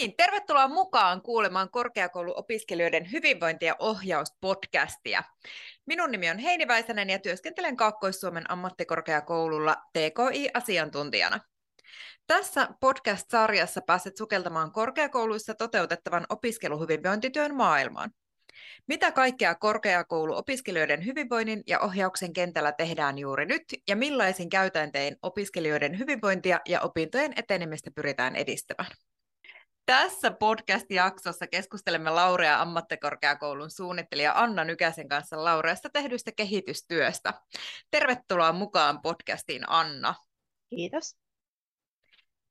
niin, tervetuloa mukaan kuulemaan korkeakouluopiskelijoiden hyvinvointi- ja ohjauspodcastia. Minun nimi on Heini Väisänen ja työskentelen Kaakkois-Suomen ammattikorkeakoululla TKI-asiantuntijana. Tässä podcast-sarjassa pääset sukeltamaan korkeakouluissa toteutettavan opiskeluhyvinvointityön maailmaan. Mitä kaikkea korkeakouluopiskelijoiden hyvinvoinnin ja ohjauksen kentällä tehdään juuri nyt ja millaisin käytäntein opiskelijoiden hyvinvointia ja opintojen etenemistä pyritään edistämään? Tässä podcast-jaksossa keskustelemme Laurea ammattikorkeakoulun suunnittelija Anna Nykäsen kanssa Laureasta tehdystä kehitystyöstä. Tervetuloa mukaan podcastiin, Anna. Kiitos.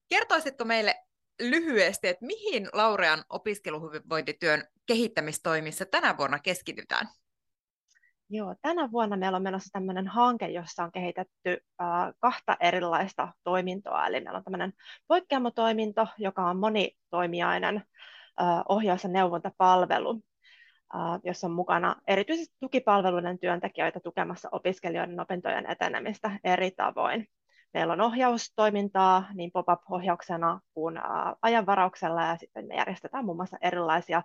Kertoisitko meille lyhyesti, että mihin Laurean opiskeluhyvinvointityön kehittämistoimissa tänä vuonna keskitytään? Joo, tänä vuonna meillä on menossa tämmöinen hanke, jossa on kehitetty äh, kahta erilaista toimintoa. Eli meillä on tämmöinen poikkeamotoiminto, joka on monitoimiainen äh, ohjaus- ja neuvontapalvelu, äh, jossa on mukana erityisesti tukipalveluiden työntekijöitä tukemassa opiskelijoiden opintojen etenemistä eri tavoin. Meillä on ohjaustoimintaa niin pop-up-ohjauksena kuin äh, ajanvarauksella ja sitten me järjestetään muun muassa erilaisia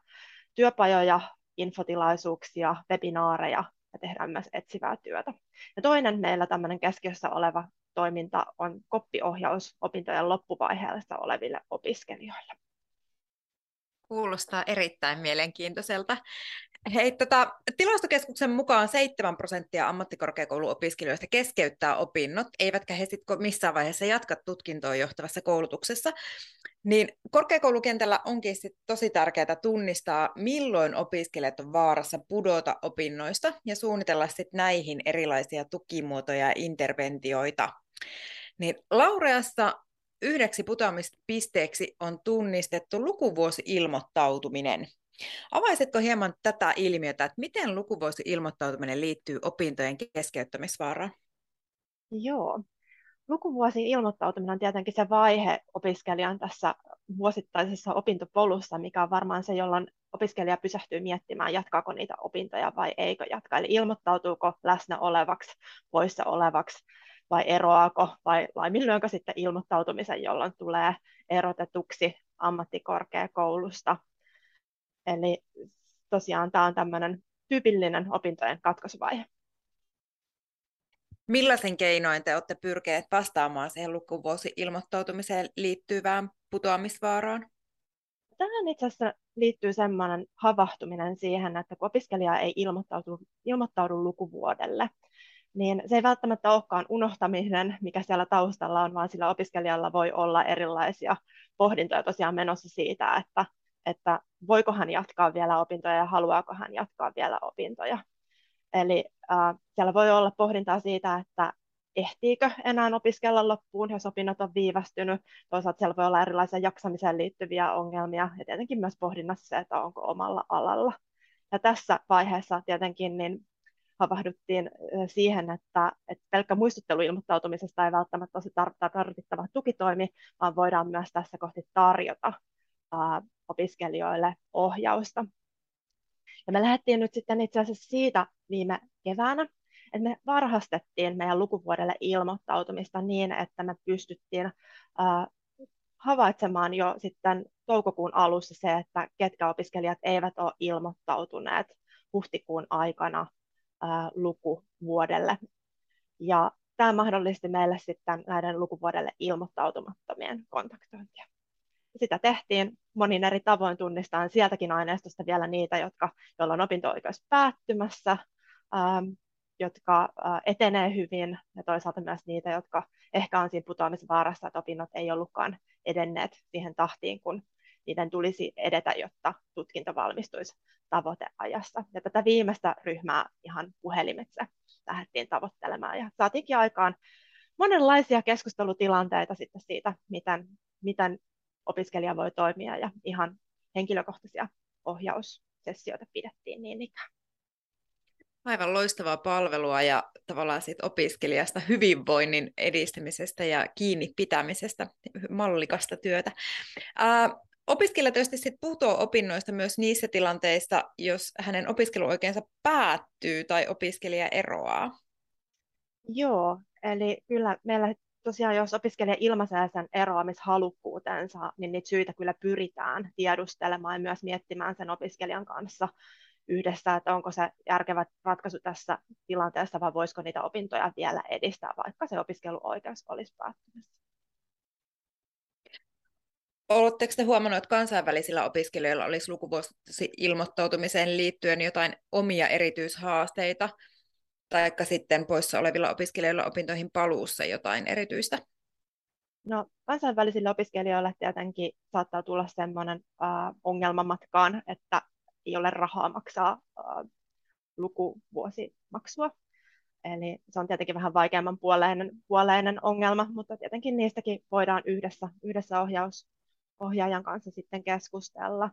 työpajoja, infotilaisuuksia, webinaareja ja tehdään myös etsivää työtä. Ja toinen meillä tämmöinen keskiössä oleva toiminta on koppiohjaus opintojen loppuvaiheessa oleville opiskelijoille. Kuulostaa erittäin mielenkiintoiselta. Hei, tota, tilastokeskuksen mukaan 7 prosenttia ammattikorkeakouluopiskelijoista keskeyttää opinnot, eivätkä he sitten missään vaiheessa jatka tutkintoon johtavassa koulutuksessa. Niin korkeakoulukentällä onkin sit tosi tärkeää tunnistaa, milloin opiskelijat on vaarassa pudota opinnoista ja suunnitella sit näihin erilaisia tukimuotoja ja interventioita. Niin Laureassa yhdeksi putoamispisteeksi on tunnistettu lukuvuosi-ilmoittautuminen. Avaisitko hieman tätä ilmiötä, että miten lukuvuosi-ilmoittautuminen liittyy opintojen keskeyttämisvaaraan? Joo, lukuvuosiin ilmoittautuminen on tietenkin se vaihe opiskelijan tässä vuosittaisessa opintopolussa, mikä on varmaan se, jolloin opiskelija pysähtyy miettimään, jatkaako niitä opintoja vai eikö jatka. Eli ilmoittautuuko läsnä olevaksi, poissa olevaksi vai eroaako vai laiminlyönkö sitten ilmoittautumisen, jolloin tulee erotetuksi ammattikorkeakoulusta. Eli tosiaan tämä on tämmöinen tyypillinen opintojen katkaisuvaihe. Millaisin keinoin te olette pyrkineet vastaamaan siihen lukuvuosi-ilmoittautumiseen liittyvään putoamisvaaraan? Tähän itse asiassa liittyy sellainen havahtuminen siihen, että kun opiskelija ei ilmoittaudu, ilmoittaudu lukuvuodelle, niin se ei välttämättä olekaan unohtaminen, mikä siellä taustalla on, vaan sillä opiskelijalla voi olla erilaisia pohdintoja tosiaan menossa siitä, että, että voiko hän jatkaa vielä opintoja ja haluaako hän jatkaa vielä opintoja. Eli äh, siellä voi olla pohdintaa siitä, että ehtiikö enää opiskella loppuun, jos opinnot on viivästynyt. Toisaalta siellä voi olla erilaisia jaksamiseen liittyviä ongelmia ja tietenkin myös pohdinnassa se, että onko omalla alalla. Ja tässä vaiheessa tietenkin niin havahduttiin siihen, että, että pelkkä muistuttelu ilmoittautumisesta ei välttämättä ole tar- tarvittava tukitoimi, vaan voidaan myös tässä kohti tarjota opiskelijoille ohjausta. Ja me lähdettiin nyt sitten itse asiassa siitä viime keväänä, että me varhastettiin meidän lukuvuodelle ilmoittautumista niin, että me pystyttiin havaitsemaan jo sitten toukokuun alussa se, että ketkä opiskelijat eivät ole ilmoittautuneet huhtikuun aikana lukuvuodelle. Ja tämä mahdollisti meille sitten näiden lukuvuodelle ilmoittautumattomien kontaktointia sitä tehtiin monin eri tavoin tunnistaen sieltäkin aineistosta vielä niitä, jotka, joilla on opinto-oikeus päättymässä, ähm, jotka äh, etenee hyvin ja toisaalta myös niitä, jotka ehkä on siinä putoamisvaarassa, että opinnot ei ollutkaan edenneet siihen tahtiin, kun niiden tulisi edetä, jotta tutkinto valmistuisi tavoiteajassa. Ja tätä viimeistä ryhmää ihan puhelimitse lähdettiin tavoittelemaan ja saatiinkin aikaan monenlaisia keskustelutilanteita sitten siitä, miten, miten opiskelija voi toimia ja ihan henkilökohtaisia ohjaussessioita pidettiin niin ikään. Aivan loistavaa palvelua ja tavallaan siitä opiskelijasta hyvinvoinnin edistämisestä ja kiinni pitämisestä, mallikasta työtä. Ää, opiskelija tietysti sit putoaa opinnoista myös niissä tilanteissa, jos hänen opiskeluoikeensa päättyy tai opiskelija eroaa. Joo, eli kyllä meillä tosiaan jos opiskelija ilmaisee sen eroamishalukkuutensa, niin niitä syitä kyllä pyritään tiedustelemaan ja myös miettimään sen opiskelijan kanssa yhdessä, että onko se järkevä ratkaisu tässä tilanteessa vai voisiko niitä opintoja vielä edistää, vaikka se opiskeluoikeus olisi päättymässä. Oletteko te huomannut, että kansainvälisillä opiskelijoilla olisi lukuvuosi ilmoittautumiseen liittyen jotain omia erityishaasteita, tai sitten poissa olevilla opiskelijoilla opintoihin paluussa jotain erityistä? No, kansainvälisille opiskelijoille tietenkin saattaa tulla sellainen äh, ongelma matkaan, että ei ole rahaa maksaa äh, lukuvuosimaksua. Eli se on tietenkin vähän vaikeamman puoleinen, puoleinen ongelma, mutta tietenkin niistäkin voidaan yhdessä, yhdessä ohjaus, ohjaajan kanssa sitten keskustella.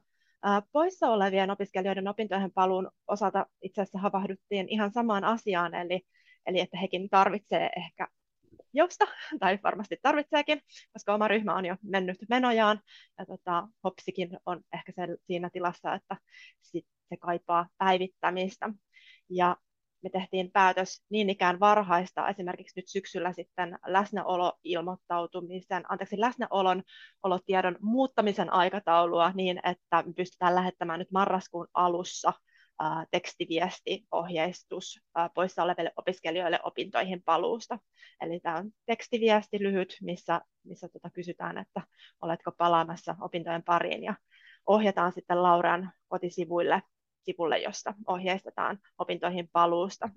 Poissa olevien opiskelijoiden opintojen paluun osalta itse asiassa havahduttiin ihan samaan asiaan, eli, eli että hekin tarvitsee ehkä josta, tai varmasti tarvitseekin, koska oma ryhmä on jo mennyt menojaan, ja tota, Hopsikin on ehkä siinä tilassa, että sit se kaipaa päivittämistä. Ja me tehtiin päätös niin ikään varhaista, esimerkiksi nyt syksyllä sitten läsnäoloilmoittautumisen, anteeksi, läsnäolon olotiedon muuttamisen aikataulua niin, että me pystytään lähettämään nyt marraskuun alussa tekstiviesti, ohjeistus poissa oleville opiskelijoille opintoihin paluusta. Eli tämä on tekstiviesti lyhyt, missä, missä tota kysytään, että oletko palaamassa opintojen pariin ja ohjataan sitten Lauran kotisivuille sivulle, josta ohjeistetaan opintoihin paluusta.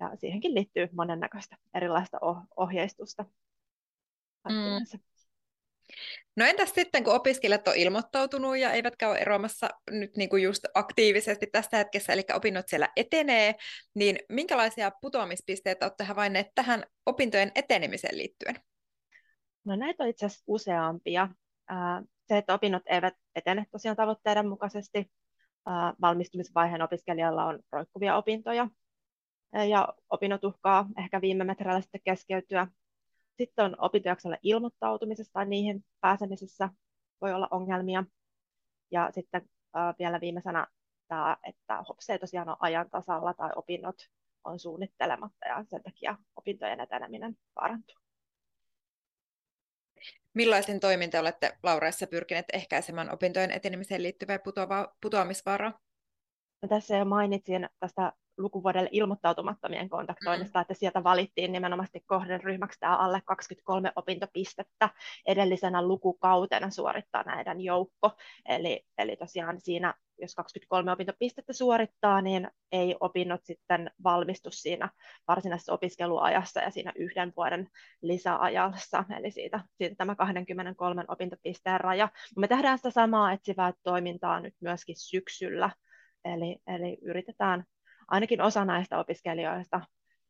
Ja siihenkin liittyy monennäköistä erilaista ohjeistusta. Mm. No entäs sitten, kun opiskelijat on ilmoittautunut ja eivätkä ole eroamassa nyt niin kuin just aktiivisesti tästä hetkessä, eli opinnot siellä etenee, niin minkälaisia putoamispisteitä olette havainneet tähän opintojen etenemiseen liittyen? No näitä on itse asiassa useampia. Se, että opinnot eivät etene tosiaan tavoitteiden mukaisesti, valmistumisvaiheen opiskelijalla on roikkuvia opintoja ja opinnot uhkaa ehkä viime metreillä sitten keskeytyä. Sitten on opintojaksolle ilmoittautumisessa tai niihin pääsemisessä voi olla ongelmia. Ja sitten vielä viimeisenä tämä, että HOPS ei tosiaan ole ajan tasalla tai opinnot on suunnittelematta ja sen takia opintojen eteneminen vaarantuu. Millaisin toiminta olette Lauraissa pyrkineet ehkäisemään opintojen etenemiseen liittyvää putoa- putoamisvaaraa? No, tässä jo mainitsin tästä lukuvuodelle ilmoittautumattomien kontaktoinnista, mm. että sieltä valittiin nimenomaan kohderyhmäksi tämä alle 23 opintopistettä edellisenä lukukautena suorittaa näiden joukko. Eli, eli tosiaan siinä, jos 23 opintopistettä suorittaa, niin ei opinnot sitten valmistu siinä varsinaisessa opiskeluajassa ja siinä yhden vuoden lisäajassa, eli siitä, siitä tämä 23 opintopisteen raja. Me tehdään sitä samaa etsivää toimintaa nyt myöskin syksyllä, eli, eli yritetään ainakin osa näistä opiskelijoista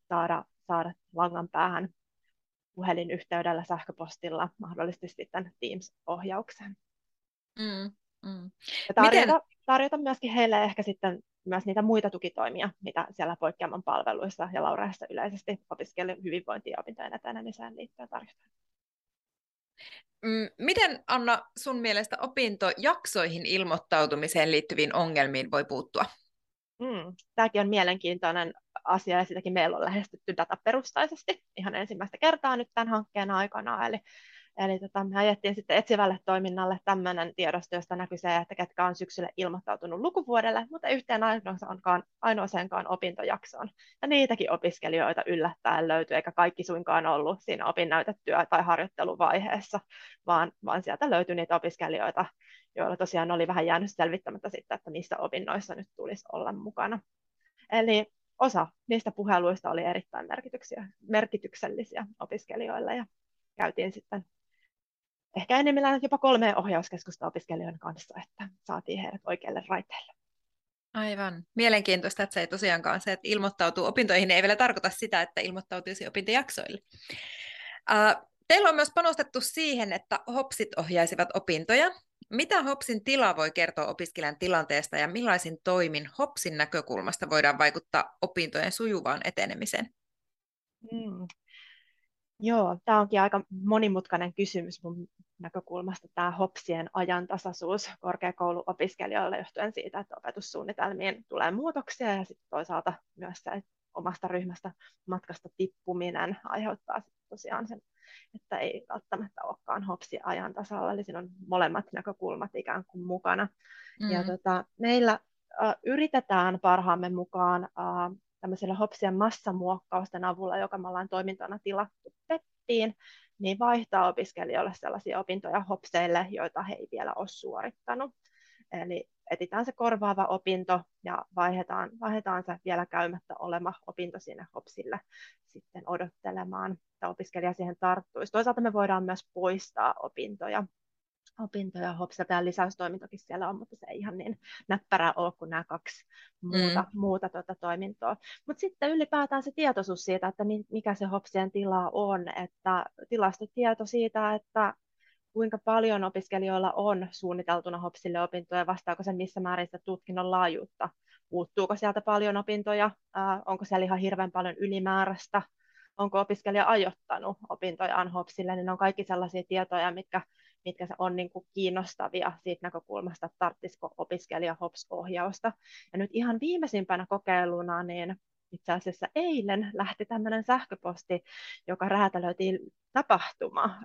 saada, saada langan päähän puhelinyhteydellä, sähköpostilla, mahdollisesti sitten Teams-ohjaukseen. Mm, mm. Ja tarjota, Miten? Tarjota myöskin heille ehkä sitten myös niitä muita tukitoimia, mitä siellä poikkeaman palveluissa ja Lauraissa yleisesti opiskelijoiden hyvinvointi- ja opintojen etenemiseen liittyen tarjotaan. Mm, miten Anna sun mielestä opintojaksoihin ilmoittautumiseen liittyviin ongelmiin voi puuttua? Mm, tämäkin on mielenkiintoinen asia ja sitäkin meillä on lähestytty dataperustaisesti ihan ensimmäistä kertaa nyt tämän hankkeen aikana. Eli, eli tota, me ajettiin sitten etsivälle toiminnalle tämmöinen tiedosto, josta näkyy se, että ketkä on syksyllä ilmoittautunut lukuvuodelle, mutta yhteen ainoaseenkaan, ainoaseenkaan opintojaksoon. Ja niitäkin opiskelijoita yllättäen löytyy, eikä kaikki suinkaan ollut siinä opinnäytetyö- tai harjoitteluvaiheessa, vaan, vaan sieltä löytyi niitä opiskelijoita, joilla tosiaan oli vähän jäänyt selvittämättä sitten, että missä opinnoissa nyt tulisi olla mukana. Eli osa niistä puheluista oli erittäin merkityksellisiä opiskelijoille ja käytiin sitten ehkä enimmillään jopa kolme ohjauskeskusta opiskelijoiden kanssa, että saatiin heidät oikealle raiteelle. Aivan. Mielenkiintoista, että se ei tosiaankaan se, että ilmoittautuu opintoihin, ei vielä tarkoita sitä, että ilmoittautuisi opintojaksoille. Teillä on myös panostettu siihen, että HOPSit ohjaisivat opintoja, mitä HOPSin tila voi kertoa opiskelijan tilanteesta ja millaisin toimin HOPSin näkökulmasta voidaan vaikuttaa opintojen sujuvaan etenemiseen? Mm. Joo, tämä onkin aika monimutkainen kysymys mun näkökulmasta, tämä HOPSien ajantasaisuus korkeakouluopiskelijoille johtuen siitä, että opetussuunnitelmiin tulee muutoksia ja sitten toisaalta myös se omasta ryhmästä matkasta tippuminen aiheuttaa tosiaan sen, että ei välttämättä olekaan hopsi ajan tasalla, eli siinä on molemmat näkökulmat ikään kuin mukana. Mm. Ja tota, meillä äh, yritetään parhaamme mukaan äh, tämmöisellä hopsien massamuokkausten avulla, joka me ollaan toimintona tilattu PEPPiin, niin vaihtaa opiskelijoille sellaisia opintoja hopseille, joita he ei vielä ole suorittanut. Eli etitään se korvaava opinto ja vaihdetaan, vaihdetaan se vielä käymättä olema opinto sinne HOPSille sitten odottelemaan, että opiskelija siihen tarttuisi. Toisaalta me voidaan myös poistaa opintoja opintoja, hopsata ja lisäystoimintokin siellä on, mutta se ei ihan niin näppärää ole kuin nämä kaksi muuta, mm. muuta tuota toimintoa. Mutta sitten ylipäätään se tietoisuus siitä, että mikä se hopsien tila on, että tilastotieto siitä, että kuinka paljon opiskelijoilla on suunniteltuna HOPSille opintoja, vastaako se missä määrin sitä tutkinnon laajuutta, puuttuuko sieltä paljon opintoja, onko siellä ihan hirveän paljon ylimääräistä, onko opiskelija ajoittanut opintojaan HOPSille, niin ne on kaikki sellaisia tietoja, mitkä, mitkä on niin kuin kiinnostavia siitä näkökulmasta, että tarvitsisiko opiskelija HOPS-ohjausta. Ja nyt ihan viimeisimpänä kokeiluna, niin itse asiassa eilen lähti tämmöinen sähköposti, joka räätälöitiin tapahtuma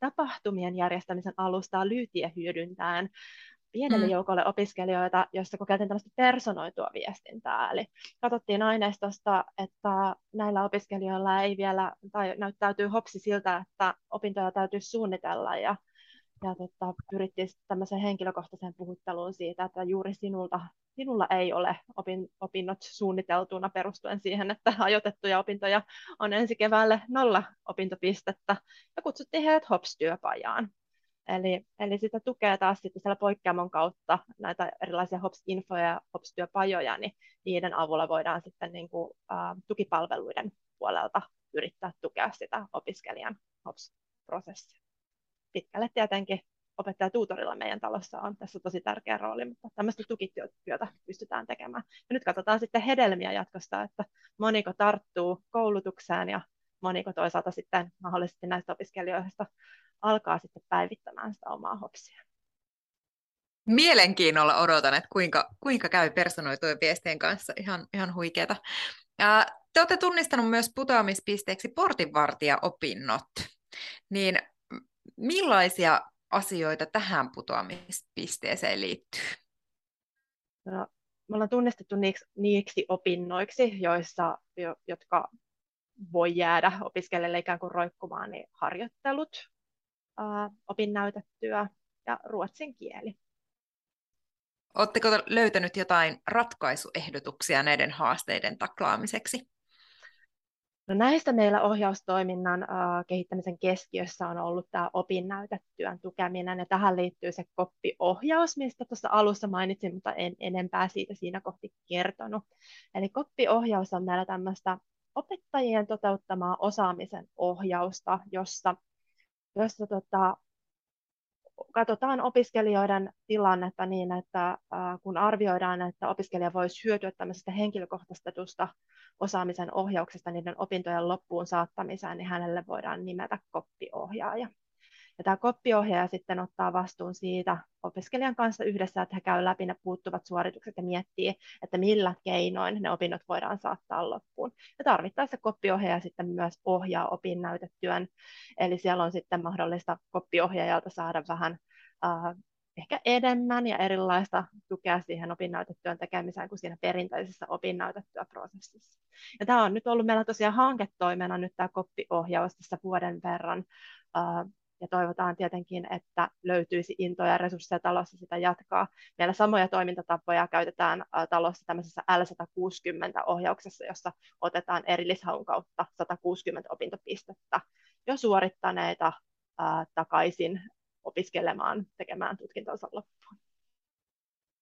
tapahtumien järjestämisen alustaa Lyytiä hyödyntäen pienelle mm. joukolle opiskelijoita, joissa kokeiltiin tällaista personoitua viestintää. Eli katsottiin aineistosta, että näillä opiskelijoilla ei vielä, tai näyttäytyy hopsi siltä, että opintoja täytyy suunnitella, ja ja tota, pyrittiin tämmöiseen henkilökohtaiseen puhutteluun siitä, että juuri sinulta, sinulla ei ole opin, opinnot suunniteltuna perustuen siihen, että ajoitettuja opintoja on ensi keväälle nolla opintopistettä, ja kutsuttiin heidät HOPS-työpajaan. Eli, eli sitä tukee taas sitten siellä poikkeamon kautta näitä erilaisia HOPS-infoja ja HOPS-työpajoja, niin niiden avulla voidaan sitten niin kuin, ä, tukipalveluiden puolelta yrittää tukea sitä opiskelijan HOPS-prosessia pitkälle tietenkin opettaja-tuutorilla meidän talossa on tässä tosi tärkeä rooli, mutta tämmöistä tukityötä pystytään tekemään. Ja nyt katsotaan sitten hedelmiä jatkosta, että moniko tarttuu koulutukseen ja moniko toisaalta sitten mahdollisesti näistä opiskelijoista alkaa sitten päivittämään sitä omaa hopsia. Mielenkiinnolla odotan, että kuinka, kuinka käy personoitujen viestien kanssa. Ihan, ihan huikeeta. Te olette tunnistanut myös putoamispisteeksi portinvartija-opinnot. Niin millaisia asioita tähän putoamispisteeseen liittyy? No, me ollaan tunnistettu niiksi, niiksi opinnoiksi, joissa, jo, jotka voi jäädä opiskelijalle ikään kuin roikkumaan, niin harjoittelut, ää, opinnäytetyö ja ruotsin kieli. Oletteko löytänyt jotain ratkaisuehdotuksia näiden haasteiden taklaamiseksi? No näistä meillä ohjaustoiminnan uh, kehittämisen keskiössä on ollut tämä opinnäytetyön tukeminen, ja tähän liittyy se koppiohjaus, mistä tuossa alussa mainitsin, mutta en enempää siitä siinä kohti kertonut. Eli koppiohjaus on meillä tämmöistä opettajien toteuttamaa osaamisen ohjausta, jossa, jossa tota, katsotaan opiskelijoiden tilannetta niin, että kun arvioidaan, että opiskelija voisi hyötyä tämmöisestä henkilökohtaistetusta osaamisen ohjauksesta niiden opintojen loppuun saattamiseen, niin hänelle voidaan nimetä koppiohjaaja. Ja tämä koppiohjaaja sitten ottaa vastuun siitä opiskelijan kanssa yhdessä, että he käy läpi ne puuttuvat suoritukset ja miettii, että millä keinoin ne opinnot voidaan saattaa loppuun. Ja tarvittaessa koppiohjaaja sitten myös ohjaa opinnäytetyön, eli siellä on sitten mahdollista koppiohjaajalta saada vähän äh, ehkä enemmän ja erilaista tukea siihen opinnäytetyön tekemiseen kuin siinä perinteisessä opinnäytetyöprosessissa. Ja tämä on nyt ollut meillä tosiaan hanketoimena nyt tämä koppiohjaus tässä vuoden verran, uh, ja toivotaan tietenkin, että löytyisi intoja ja resursseja talossa sitä jatkaa. Meillä samoja toimintatapoja käytetään talossa tämmöisessä L160-ohjauksessa, jossa otetaan erillishaun kautta 160 opintopistettä jo suorittaneita ää, takaisin opiskelemaan, tekemään tutkintonsa loppuun.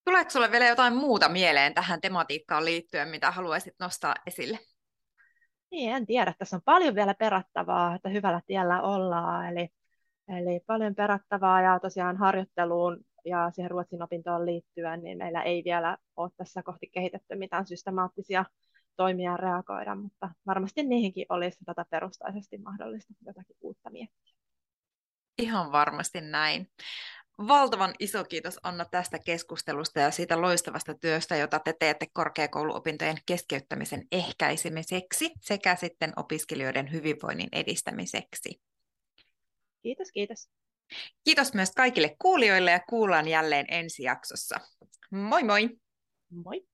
Tuleeko sinulle vielä jotain muuta mieleen tähän tematiikkaan liittyen, mitä haluaisit nostaa esille? Niin, en tiedä. Tässä on paljon vielä perattavaa, että hyvällä tiellä ollaan. Eli, eli paljon perattavaa ja tosiaan harjoitteluun ja siihen ruotsin opintoon liittyen, niin meillä ei vielä ole tässä kohti kehitetty mitään systemaattisia toimia reagoida, mutta varmasti niihinkin olisi perustaisesti mahdollista jotakin uutta miettiä. Ihan varmasti näin. valtavan iso kiitos Anna tästä keskustelusta ja siitä loistavasta työstä, jota te teette korkeakouluopintojen keskeyttämisen ehkäisemiseksi sekä sitten opiskelijoiden hyvinvoinnin edistämiseksi. Kiitos, kiitos. Kiitos myös kaikille kuulijoille ja kuullaan jälleen ensi jaksossa. Moi moi! Moi!